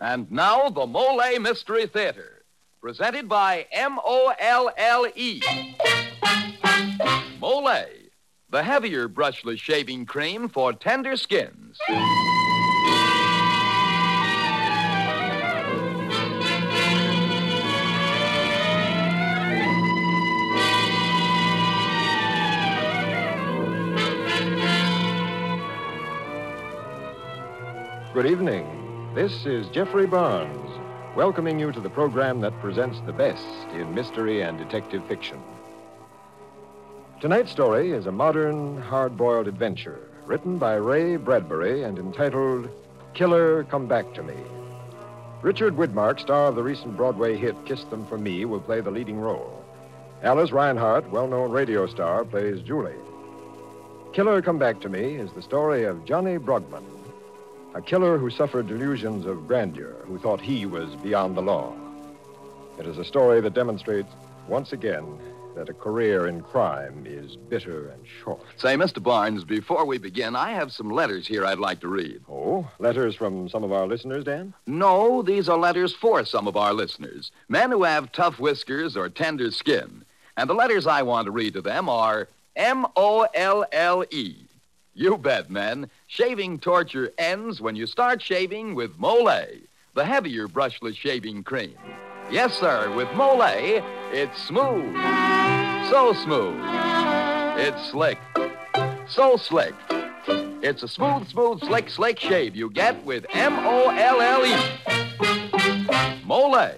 And now, the Molle Mystery Theater, presented by M O L L E. Molle, the heavier brushless shaving cream for tender skins. Good evening. This is Geoffrey Barnes, welcoming you to the program that presents the best in mystery and detective fiction. Tonight's story is a modern, hard boiled adventure written by Ray Bradbury and entitled Killer Come Back to Me. Richard Widmark, star of the recent Broadway hit Kiss Them For Me, will play the leading role. Alice Reinhardt, well known radio star, plays Julie. Killer Come Back to Me is the story of Johnny Brogman, a killer who suffered delusions of grandeur, who thought he was beyond the law. It is a story that demonstrates, once again, that a career in crime is bitter and short. Say, Mr. Barnes, before we begin, I have some letters here I'd like to read. Oh, letters from some of our listeners, Dan? No, these are letters for some of our listeners, men who have tough whiskers or tender skin. And the letters I want to read to them are M O L L E. You bet, men. Shaving torture ends when you start shaving with Molle, the heavier brushless shaving cream. Yes, sir, with Molle, it's smooth. So smooth. It's slick. So slick. It's a smooth, smooth, slick, slick shave you get with M O L L E. Molle,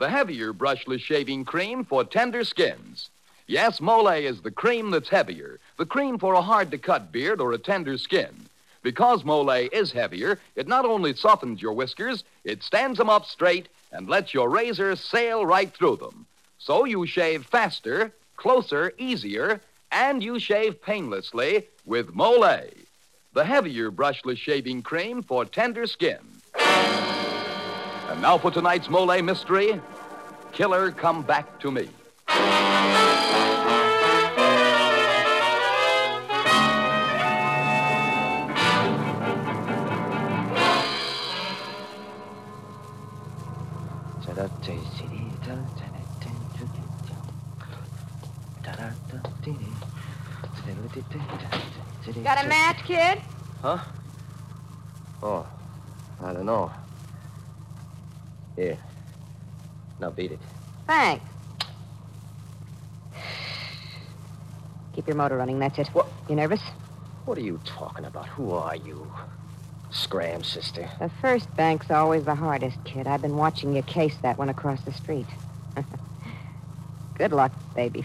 the heavier brushless shaving cream for tender skins. Yes, Molle is the cream that's heavier, the cream for a hard to cut beard or a tender skin. Because Molle is heavier, it not only softens your whiskers, it stands them up straight and lets your razor sail right through them. So you shave faster, closer, easier, and you shave painlessly with Molle, the heavier brushless shaving cream for tender skin. And now for tonight's Molle mystery Killer Come Back to Me. Kid? Huh? Oh, I don't know. Here. Now beat it. Thanks. Keep your motor running, that's it. What? You nervous? What are you talking about? Who are you? Scram, sister. The first bank's always the hardest, kid. I've been watching you case that one across the street. Good luck, baby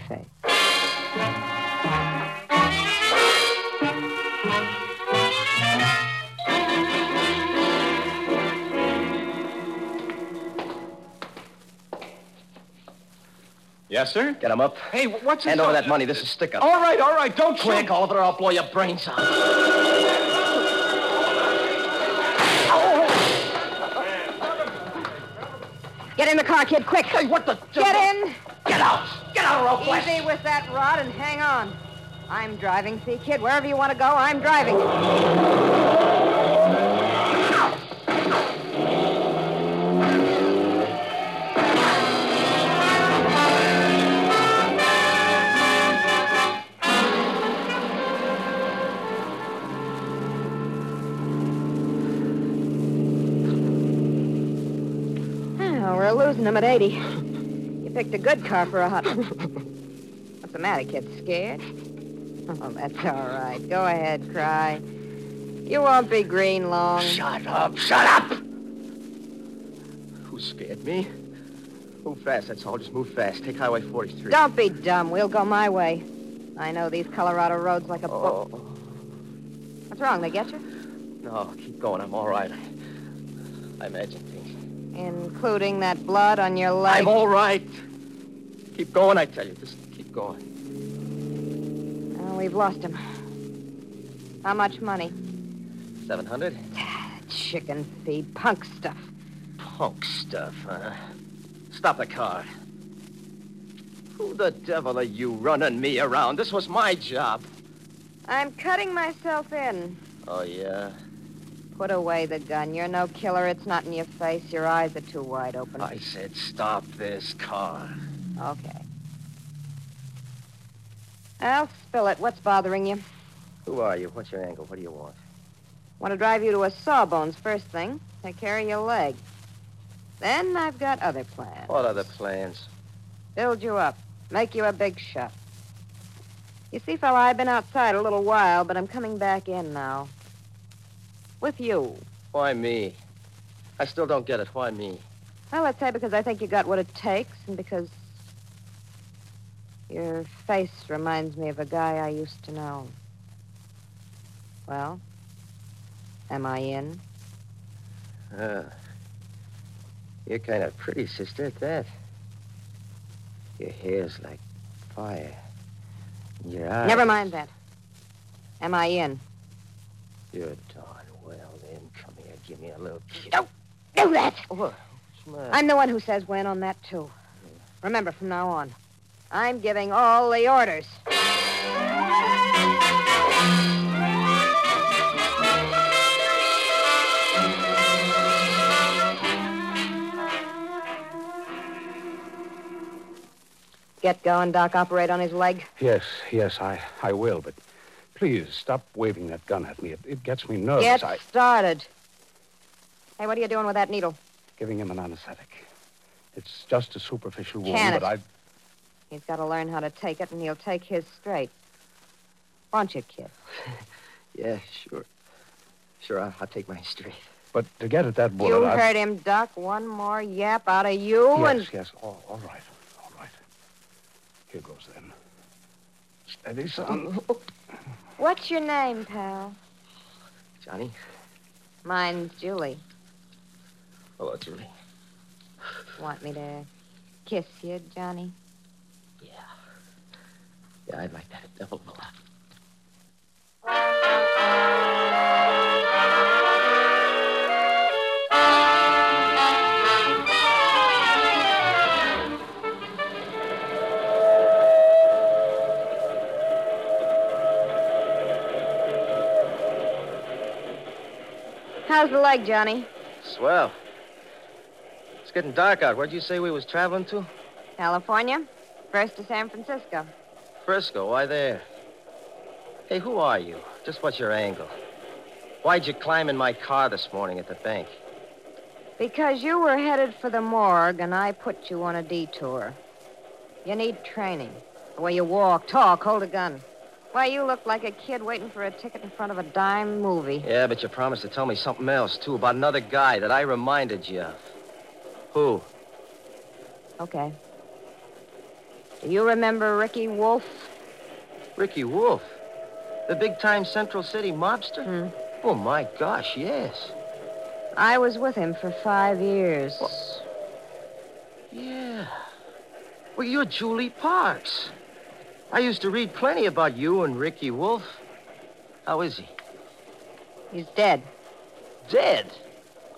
Yes, sir? Get him up. Hey, what's what's Hand over that money. This is stick up. All right, all right. Don't Quick, shoot. Oliver, or I'll blow your brains out. Get in the car, kid, quick. Hey, what the? Get in. Get out! Get out, or I'll blast Easy with that rod and hang on. I'm driving, see, kid. Wherever you want to go, I'm driving. Them at 80. You picked a good car for a hot one. What's the matter, kid? Scared? Oh, that's all right. Go ahead, cry. You won't be green long. Shut up! Shut up! Who scared me? Move fast, that's all. Just move fast. Take Highway 43. Don't be dumb. We'll go my way. I know these Colorado roads like a book. Oh, What's wrong? They get you? no, keep going. I'm all right. I, imagine. Including that blood on your leg. I'm all right. Keep going, I tell you. Just keep going. Oh, we've lost him. How much money? 700? Ah, chicken feed, punk stuff. Punk stuff, huh? Stop the car. Who the devil are you running me around? This was my job. I'm cutting myself in. Oh, yeah? Put away the gun. You're no killer. It's not in your face. Your eyes are too wide open. I said stop this car. Okay. I'll spill it. What's bothering you? Who are you? What's your angle? What do you want? Want to drive you to a sawbones first thing. Take care of your leg. Then I've got other plans. What other plans? Build you up. Make you a big shot. You see, fella, I've been outside a little while, but I'm coming back in now. With you. Why me? I still don't get it. Why me? Well, let's say because I think you got what it takes, and because your face reminds me of a guy I used to know. Well, am I in? Uh, you're kind of pretty, sister, at that. Your hair's like fire. And Your eyes. Never mind that. Am I in? You're darn well, then. Come here, give a little kiss. Don't do that! Oh, what? What's the? I'm the one who says when on that, too. Remember, from now on, I'm giving all the orders. Get going, Doc. Operate on his leg. Yes, yes, I, I will, but please stop waving that gun at me. It, it gets me nervous. Get I started. Hey, what are you doing with that needle? giving him an anesthetic. It's just a superficial wound, but? I He's got to learn how to take it, and he'll take his straight. Won't you, kid? Yeah, sure. Sure, I'll, I'll take my straight. but to get at that bullet, You I heard him, Doc. One more yap out of you, and Yes, yes, all, all right, all right. Here goes then. Steady, son. what's your name, pal? Johnny? Mine's Julie. Oh, Hello, Julie. Want me to kiss you, Johnny? Yeah. Yeah, I'd like that a devil of a lot. How's the leg, Johnny? Swell. It's getting dark out. Where'd you say we was traveling to? California? First to San Francisco. Frisco. Why there? Hey, who are you? Just what's your angle? Why'd you climb in my car this morning at the bank? Because you were headed for the morgue, and I put you on a detour. You need training. The way you walk, talk, hold a gun. Why, you look like a kid waiting for a ticket in front of a dime movie. Yeah, but you promised to tell me something else, too, about another guy that I reminded you of. Who? Okay. Do you remember Ricky Wolf? Ricky Wolf. The big time Central City mobster? Hmm. Oh, my gosh, yes. I was with him for five years. Yeah. Well, you're Julie Parks. I used to read plenty about you and Ricky Wolf. How is he? He's dead. Dead?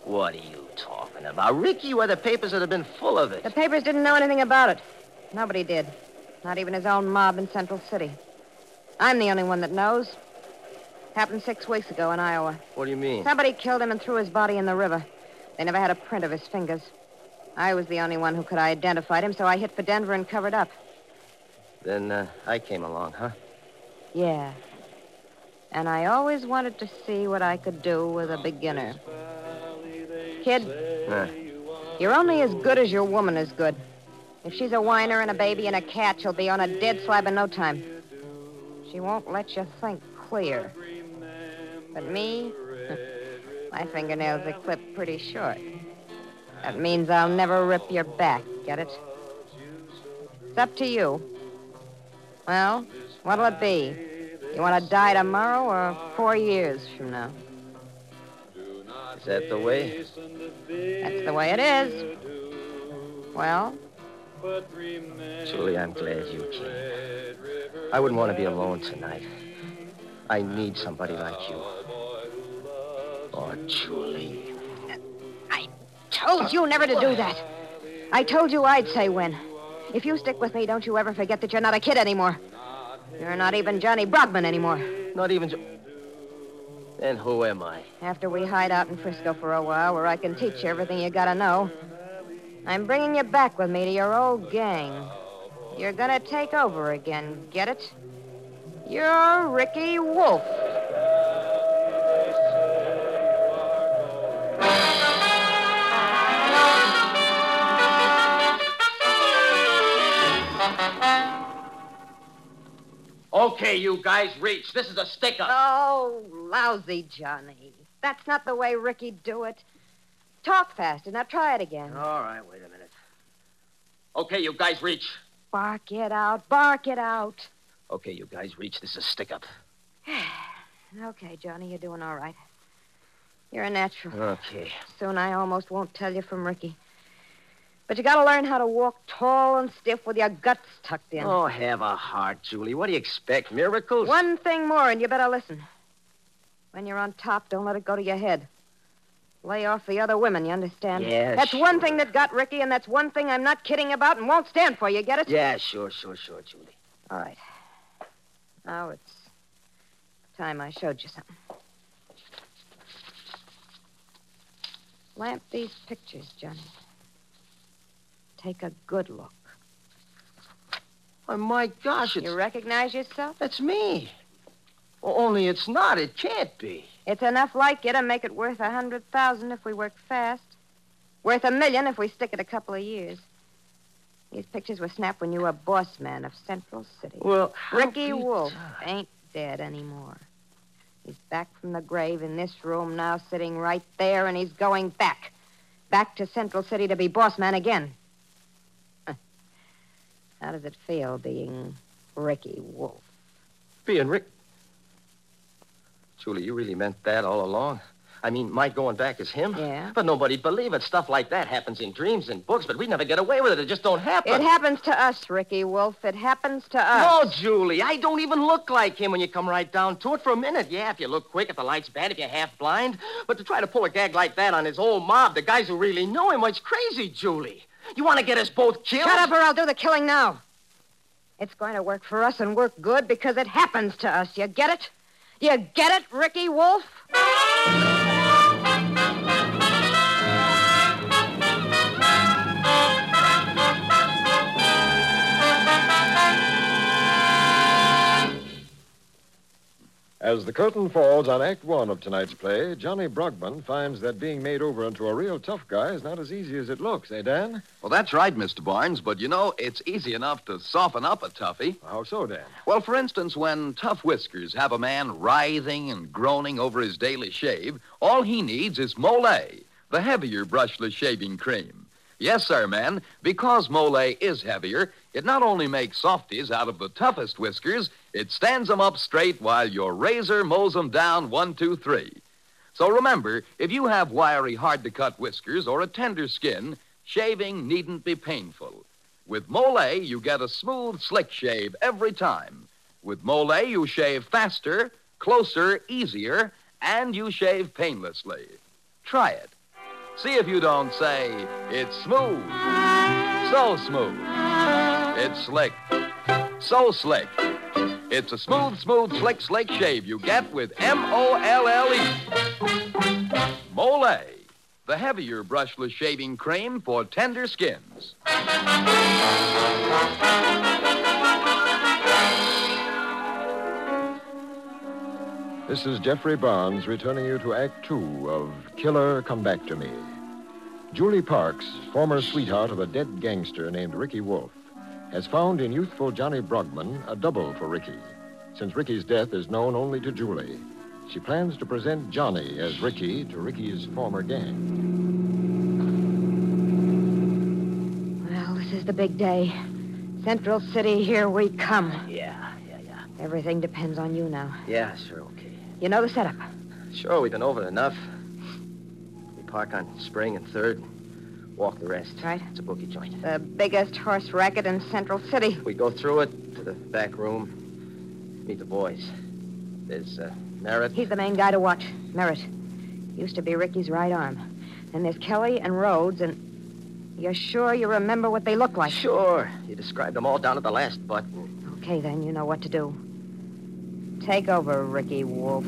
What are you talking about? Ricky, why the papers would have been full of it. The papers didn't know anything about it. Nobody did. Not even his own mob in Central City. I'm the only one that knows. Happened six weeks ago in Iowa. What do you mean? Somebody killed him and threw his body in the river. They never had a print of his fingers. I was the only one who could identify him, so I hit for Denver and covered up. Then uh, I came along, huh? Yeah. And I always wanted to see what I could do with a beginner. Kid, you're only as good as your woman is good. If she's a whiner and a baby and a cat, she'll be on a dead slab in no time. She won't let you think clear. But me, my fingernails are clipped pretty short. That means I'll never rip your back, get it? It's up to you. Well, what'll it be? You want to die tomorrow or four years from now? Is that the way? That's the way it is. Well, Julie, I'm glad you came. I wouldn't want to be alone tonight. I need somebody like you. Oh, Julie. I told you never to do that. I told you I'd say when. If you stick with me, don't you ever forget that you're not a kid anymore. You're not even Johnny Brockman anymore. Not even. Jo- Then who am I? After we hide out in Frisco for a while, where I can teach you everything you gotta know, I'm bringing you back with me to your old gang. You're gonna take over again, get it? You're Ricky Wolf. Okay, you guys, reach. This is a stick up. Oh, lousy Johnny. That's not the way Ricky'd do it. Talk faster. Now try it again. All right, wait a minute. Okay, you guys, reach. Bark it out. Bark it out. Okay, you guys, reach. This is a stick up. Okay, Johnny, you're doing all right. You're a natural. Okay. Soon I almost won't tell you from Ricky. But you gotta learn how to walk tall and stiff with your guts tucked in. Oh, have a heart, Julie. What do you expect? Miracles? One thing more, and you better listen. When you're on top, don't let it go to your head. Lay off the other women, you understand? Yeah, That's one thing that got Ricky, and that's one thing I'm not kidding about and won't stand for. You get it? Yeah, sure, sure, sure, Julie. All right. Now it's time I showed you something. Lamp these pictures, Johnny. Take a good look. Oh, my gosh, it's... You recognize yourself? That's me. Only it's not. It can't be. It's enough like you to make it worth a hundred thousand if we work fast. Worth a million if we stick it a couple of years. These pictures were snapped when you were boss man of Central City. Well, how Ricky Wolf ain't dead anymore. He's back from the grave in this room now, sitting right there, and he's going back. Back to Central City to be boss man again. How does it feel being Ricky Wolf? Being Rick. Julie, you really meant that all along? I mean, my going back is him? Yeah. But nobody'd believe it. Stuff like that happens in dreams and books, but we never get away with it. It just don't happen. It happens to us, Ricky Wolf. It happens to us. No, Julie, I don't even look like him when you come right down to it for a minute. Yeah, if you look quick, if the light's bad, if you're half blind. But to try to pull a gag like that on his old mob, the guys who really know him, it's crazy, Julie. You want to get us both killed? Shut up or I'll do the killing now. It's going to work for us and work good because it happens to us. You get it? You get it, Ricky Wolf? As the curtain falls on Act One of tonight's play, Johnny Brugman finds that being made over into a real tough guy is not as easy as it looks, eh, Dan? Well, that's right, Mr. Barnes, but you know, it's easy enough to soften up a toughie. How so, Dan? Well, for instance, when Tough Whiskers have a man writhing and groaning over his daily shave, all he needs is Molle, the heavier brushless shaving cream. Yes, sir, man, because Molle is heavier, it not only makes softies out of the toughest whiskers, it stands 'em up straight while your razor mows 'em down one, two, three. So remember, if you have wiry, hard to cut whiskers or a tender skin, shaving needn't be painful. With Molle, you get a smooth, slick shave every time. With Molle, you shave faster, closer, easier, and you shave painlessly. Try it. See if you don't say, it's smooth. So smooth. It's slick. So slick. It's a smooth, smooth, slick, slick shave you get with M-O-L-L-E. Molle, the heavier brushless shaving cream for tender skins. This is Geoffrey Barnes returning you to Act Two of Killer Come Back to Me. Julie Parks, former sweetheart of a dead gangster named Ricky Wolf, has found in youthful Johnny Brogman a double for Ricky. Since Ricky's death is known only to Julie, she plans to present Johnny as Ricky to Ricky's former gang. Well, this is the big day. Central City, here we come. Yeah, yeah, yeah. Everything depends on you now. Yeah, sure, okay. You know the setup. Sure, we've been over it enough. We park on Spring and Third, walk the rest. Right. It's a bookie joint. The biggest horse racket in Central City. We go through it to the back room, meet the boys. There's uh, Merritt. He's the main guy to watch. Merritt. Used to be Ricky's right arm. And there's Kelly and Rhodes, and you're sure you remember what they look like? Sure. You described them all down to the last button. Okay, then, you know what to do. Take over, Ricky Wolf.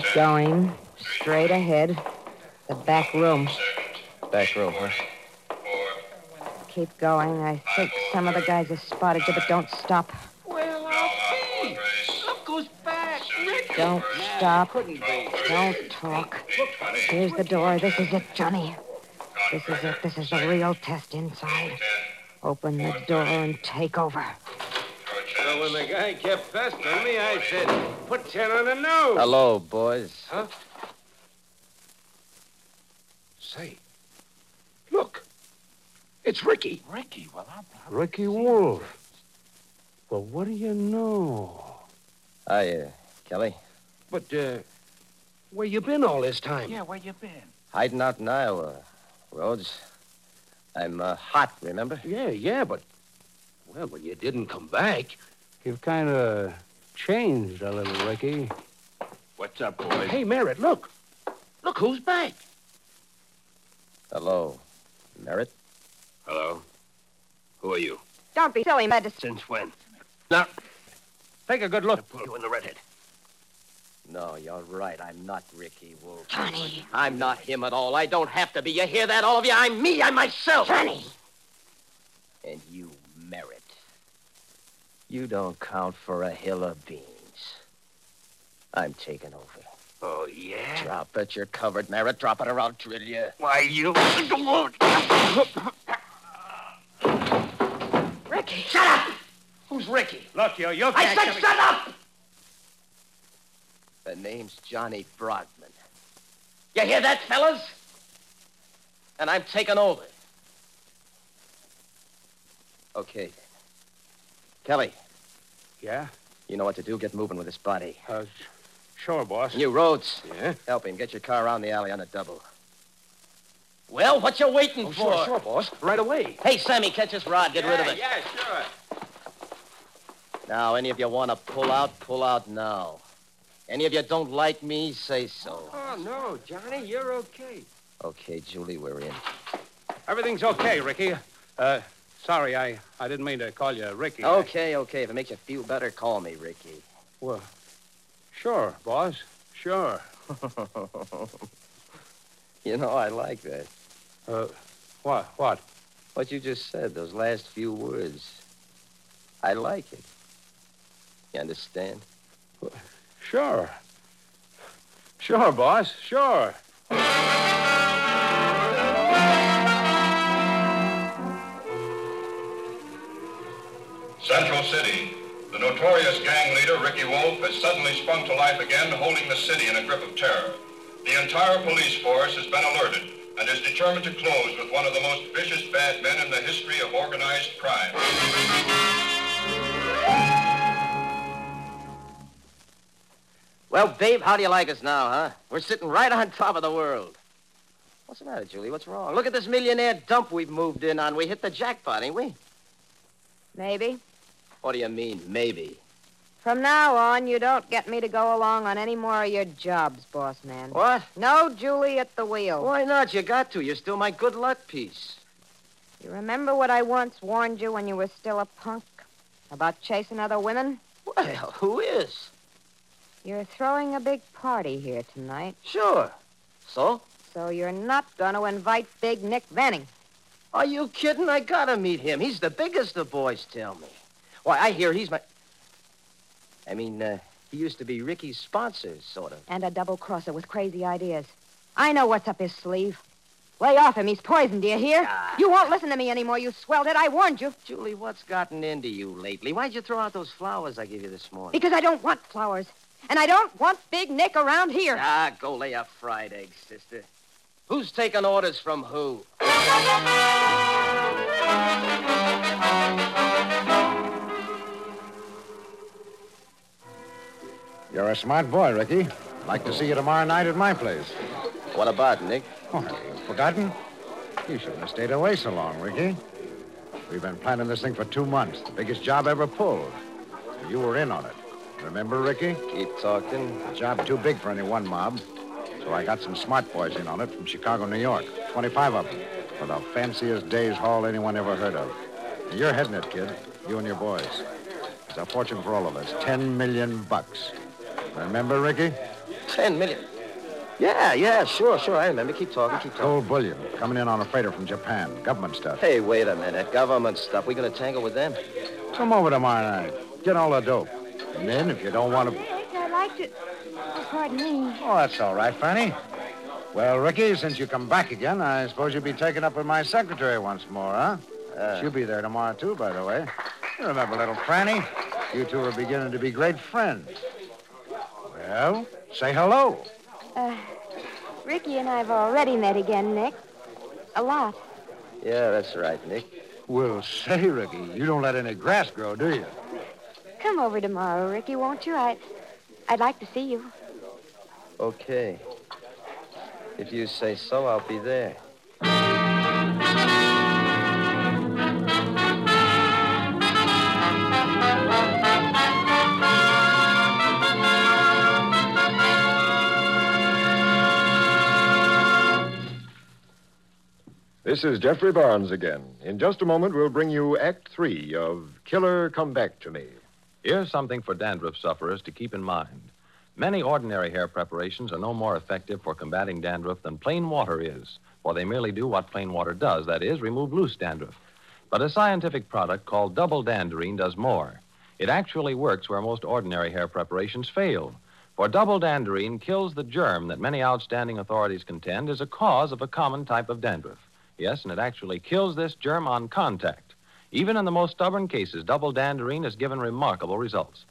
Keep going. Straight ahead. The back room. Back room, huh? Keep going. I think some of the guys have spotted you, but don't stop. Well, I'll see. Look who's back. Ricky. Don't stop. Don't talk. Here's the door. This is it, Johnny. This is it. This is the real test inside. Open the door and take over. So when the guy kept pestering me, I said, put ten on the nose. Hello, boys. Huh? Say, look. It's Ricky. Ricky, well, I'm... Ricky Wolf. Well, what do you know? Hi, uh, Kelly. But, uh, where you been all this time? Yeah, where you been? Hiding out in Iowa. Rhodes. I'm uh, hot, remember? Yeah, yeah, but, well, when you didn't come back. You've kind of changed a little, Ricky. What's up, boys? Hey, Merritt, look. Look who's back. Hello, Merritt. Hello. Who are you? Don't be silly, Madison. Since when? Now, Take a good look. put you in the redhead. No, you're right. I'm not Ricky Wolf. Johnny. I'm not him at all. I don't have to be. You hear that, all of you? I'm me. I'm myself. Johnny. And you, Merritt. You don't count for a hill of beans. I'm taking over. Oh, yeah? Drop it. You're covered, Merritt. Drop it or I'll drill you. Why, you... Ricky. Shut up! Who's Ricky? Look, you, you I said shut up! The name's Johnny Frogman. You hear that, fellas? And I'm taking over. Okay. Kelly, Yeah? you know what to do. Get moving with this body. Uh, sure, boss. You, Rhodes. Yeah? Help him. Get your car around the alley on a double. Well, what you waiting Oh, for? sure, sure, boss. Right away. Hey, Sammy, catch this rod. Get rid of it. Yeah, sure. Now, any of you want to pull out, pull out now. Any of you don't like me, say so. Oh, no, Johnny, you're okay. Okay, Julie, we're in. Everything's okay, Ricky. Uh, sorry, I, I didn't mean to call you Ricky. Okay, okay. If it makes you feel better, call me Ricky. Well, sure, boss. Sure. you know, I like that. Uh, what? What? What you just said, those last few words. I like it. You understand? Sure. Sure, boss. Sure. Central City. The notorious gang leader, Ricky Wolf, has suddenly sprung to life again, holding the city in a grip of terror. The entire police force has been alerted and is determined to close with one of the most vicious bad men in the history of organized crime. Well, babe, how do you like us now, huh? We're sitting right on top of the world. What's the matter, Julie? What's wrong? Look at this millionaire dump we've moved in on. We hit the jackpot, ain't we? Maybe. What do you mean, maybe? From now on, you don't get me to go along on any more of your jobs, boss man. What? No Julie at the wheel. Why not? You got to. You're still my good luck piece. You remember what I once warned you when you were still a punk? About chasing other women? Well, who is? You're throwing a big party here tonight, Sure. So? so you're not going to invite Big Nick Venning. Are you kidding? I gotta meet him. He's the biggest, the boys tell me. Why, I hear he's my. I mean, uh, he used to be Ricky's sponsor, sort of. And a double crosser with crazy ideas. I know what's up his sleeve. Lay off him. He's poisoned, do you hear? Ah. You won't listen to me anymore, you swelled it. I warned you. Julie, what's gotten into you lately? Why'd you throw out those flowers I gave you this morning? Because I don't want flowers. And I don't want Big Nick around here. Ah, go lay a fried egg, sister. Who's taking orders from who? You're a smart boy, Ricky. Like to see you tomorrow night at my place. What about, Nick? Oh, you've forgotten? You shouldn't have stayed away so long, Ricky. We've been planning this thing for two months. The biggest job ever pulled. You were in on it. Remember, Ricky? Keep talking. A job too big for any one mob. So I got some smart boys in on it from Chicago, New York. 25 of them. For the fanciest day's haul anyone ever heard of. And you're heading it, kid. You and your boys. It's a fortune for all of us. Ten million bucks. Remember, Ricky? Ten million. Yeah, yeah, sure, sure. I remember. Keep talking, keep talking. Gold bullion coming in on a freighter from Japan. Government stuff. Hey, wait a minute. Government stuff. We gonna tangle with them? Come over tomorrow night. Get all the dope. And then, if you don't want to... Nick, I'd like to. Oh, pardon me. Oh, that's all right, Fanny. Well, Ricky, since you come back again, I suppose you'll be taken up with my secretary once more, huh? Uh, She'll be there tomorrow, too, by the way. You remember little Franny? You two are beginning to be great friends. Well, say hello. Uh, Ricky and I've already met again, Nick. A lot. yeah, that's right, Nick. Well, say, Ricky, you don't let any grass grow, do you? Come over tomorrow, Ricky, won't you? I, I'd like to see you. Okay. If you say so, I'll be there. This is Geoffrey Barnes again. In just a moment, we'll bring you Act Three of Killer Come Back to Me. Here's something for dandruff sufferers to keep in mind. Many ordinary hair preparations are no more effective for combating dandruff than plain water is, for they merely do what plain water does that is, remove loose dandruff. But a scientific product called double danderine does more. It actually works where most ordinary hair preparations fail. For double danderine kills the germ that many outstanding authorities contend is a cause of a common type of dandruff. Yes, and it actually kills this germ on contact. Even in the most stubborn cases, double danderine has given remarkable results.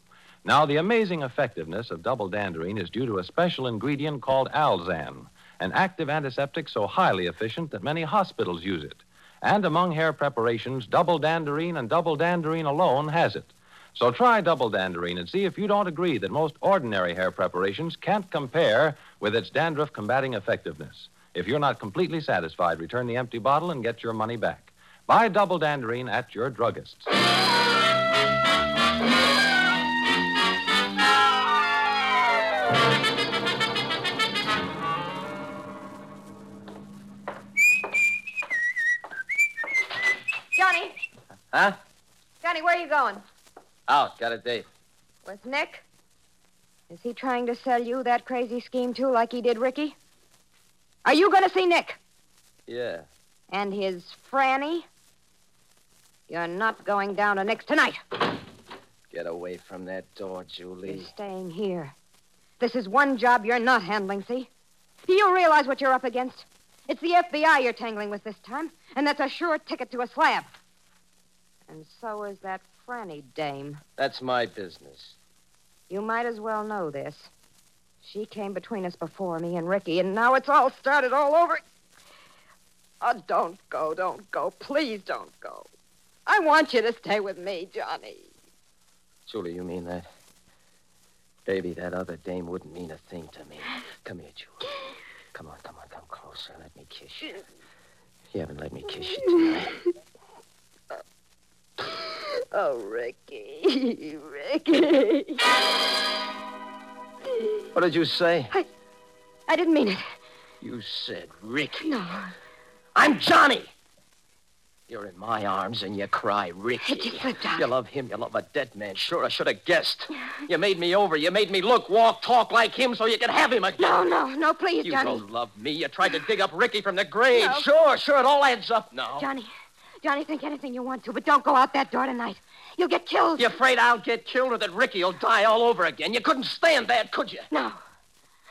Now, the amazing effectiveness of double danderine is due to a special ingredient called Alzan, an active antiseptic so highly efficient that many hospitals use it. And among hair preparations, double danderine and double danderine alone has it. So try double danderine and see if you don't agree that most ordinary hair preparations can't compare with its dandruff combating effectiveness. If you're not completely satisfied, return the empty bottle and get your money back. Buy double danderine at your druggist's. Johnny, Huh? Johnny, where are you going? Out. Got a date. With Nick? Is he trying to sell you that crazy scheme, too, like he did Ricky? Are you going to see Nick? Yeah. And his Franny? You're not going down to Nick's tonight. Get away from that door, Julie. You're staying here. This is one job you're not handling, see? Do you realize what you're up against? It's the FBI you're tangling with this time, and that's a sure ticket to a slab. And so is that Franny dame. That's my business. You might as well know this. She came between us before me and Ricky, and now it's all started all over. Oh, don't go, don't go. Please don't go. I want you to stay with me, Johnny. Julie, you mean that? Baby, that other dame wouldn't mean a thing to me. Come here, Julie. Come on, come on, come closer. Let me kiss you. You haven't let me kiss you tonight. Oh, Ricky. Ricky. What did you say? I I didn't mean it. You said Ricky. No. I'm Johnny. You're in my arms and you cry, Ricky. It just slipped out. You love him. You love a dead man. Sure, I should have guessed. You made me over. You made me look, walk, talk like him so you could have him again. No, no, no, please, You Johnny. don't love me. You tried to dig up Ricky from the grave. No. Sure, sure, it all adds up now. Johnny, Johnny, think anything you want to, but don't go out that door tonight. You'll get killed. You're afraid I'll get killed or that Ricky will die all over again? You couldn't stand that, could you? No.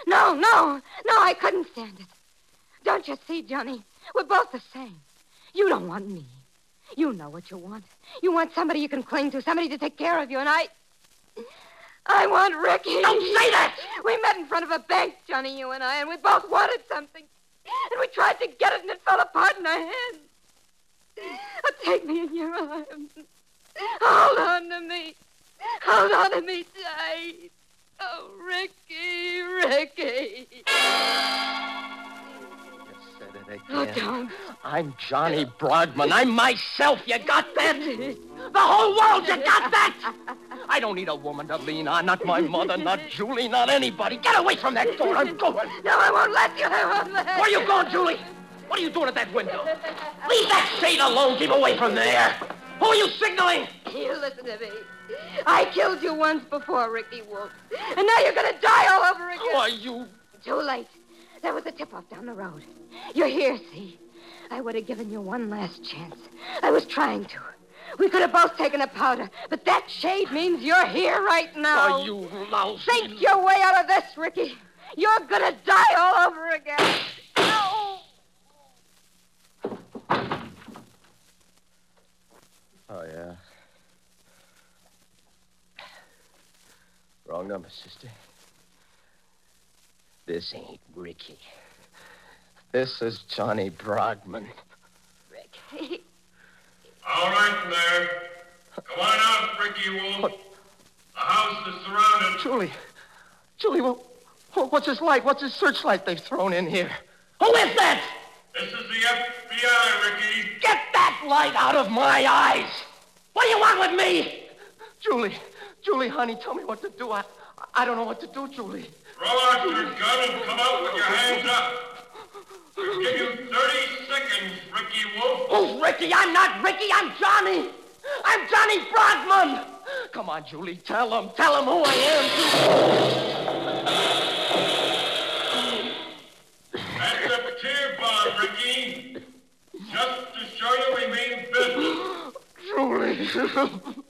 No, no, no, I couldn't stand it. Don't you see, Johnny? We're both the same. You don't want me. You know what you want. You want somebody you can cling to, somebody to take care of you, and I. I want Ricky. Don't say that! We met in front of a bank, Johnny, you and I, and we both wanted something. And we tried to get it, and it fell apart in our hands. Oh, take me in your arms. Hold on to me. Hold on to me tight. Oh, Ricky, Ricky. Oh, you said it Oh, again. don't. I'm Johnny Broadman. I'm myself. You got that? The whole world, you got that? I don't need a woman to lean on. Not my mother, not Julie, not anybody. Get away from that door. I'm going. No, I won't let you. I won't let Where are you going, Julie? What are you doing at that window? Leave that shade alone. Keep away from there. Who are you signaling? You listen to me. I killed you once before, Ricky Wolf. And now you're going to die all over again. Why, you. Too late. There was a tip off down the road. You're here, see? I would have given you one last chance. I was trying to. We could have both taken a powder, but that shade means you're here right now. Why, you lousy. Think your way out of this, Ricky. You're gonna die all over again. No! Oh, yeah. Wrong number, sister. This ain't Ricky. This is Johnny Broadman. Ricky. All right, in there. Come on out, Ricky Wolf. The house is surrounded. Julie. Julie, well, what's this light? What's this searchlight they've thrown in here? Who is that? This is the FBI, Ricky. Get that light out of my eyes! What do you want with me? Julie, Julie, honey, tell me what to do. I, I don't know what to do, Julie. Throw out your gun and come out with your hands up. We'll give you 30 seconds, Ricky Wolf. Who's Ricky? I'm not Ricky. I'm Johnny. I'm Johnny Broadman. Come on, Julie. Tell him. Tell him who I am. That's a tear bomb, Ricky. Just to show you we mean business. Julie.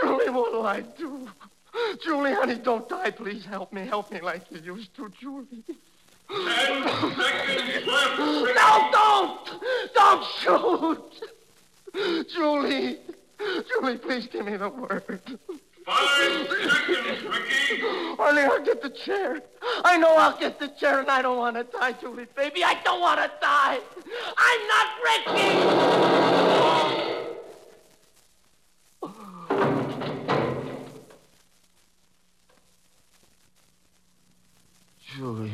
Julie, what'll I do? Julie, honey, don't die. Please help me. Help me like you used to, Julie. Ten seconds left, Ricky. No, don't! Don't shoot! Julie! Julie, please give me the word. Five seconds, Ricky. Honey, I'll get the chair. I know I'll get the chair, and I don't want to die, Julie, baby. I don't want to die. I'm not Ricky! Julie.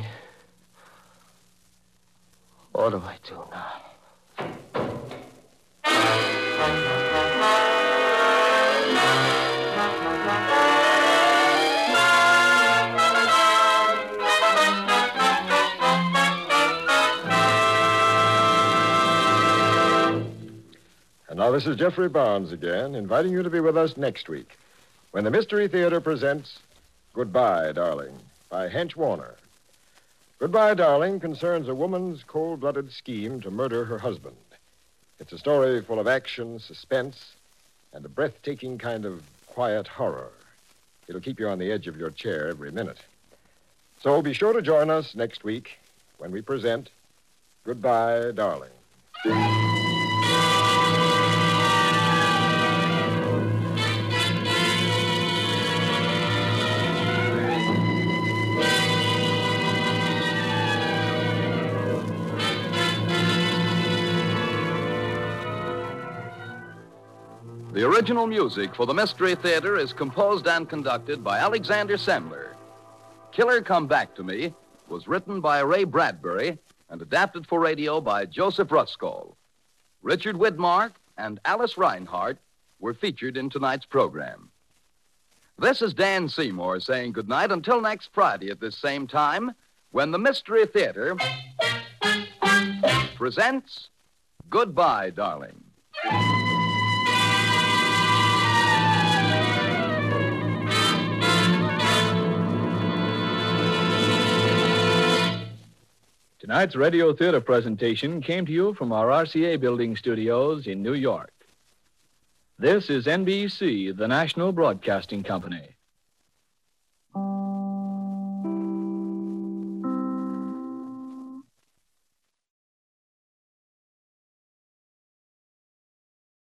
What do I do now? This is Geoffrey Barnes again, inviting you to be with us next week when the Mystery Theater presents Goodbye, Darling by Hench Warner. Goodbye, Darling concerns a woman's cold blooded scheme to murder her husband. It's a story full of action, suspense, and a breathtaking kind of quiet horror. It'll keep you on the edge of your chair every minute. So be sure to join us next week when we present Goodbye, Darling. Original music for the Mystery Theater is composed and conducted by Alexander Semmler. Killer Come Back to Me was written by Ray Bradbury and adapted for radio by Joseph Ruskall. Richard Widmark and Alice Reinhardt were featured in tonight's program. This is Dan Seymour saying goodnight until next Friday at this same time when the Mystery Theater presents Goodbye, Darling. Tonight's radio theater presentation came to you from our RCA building studios in New York. This is NBC, the national broadcasting company.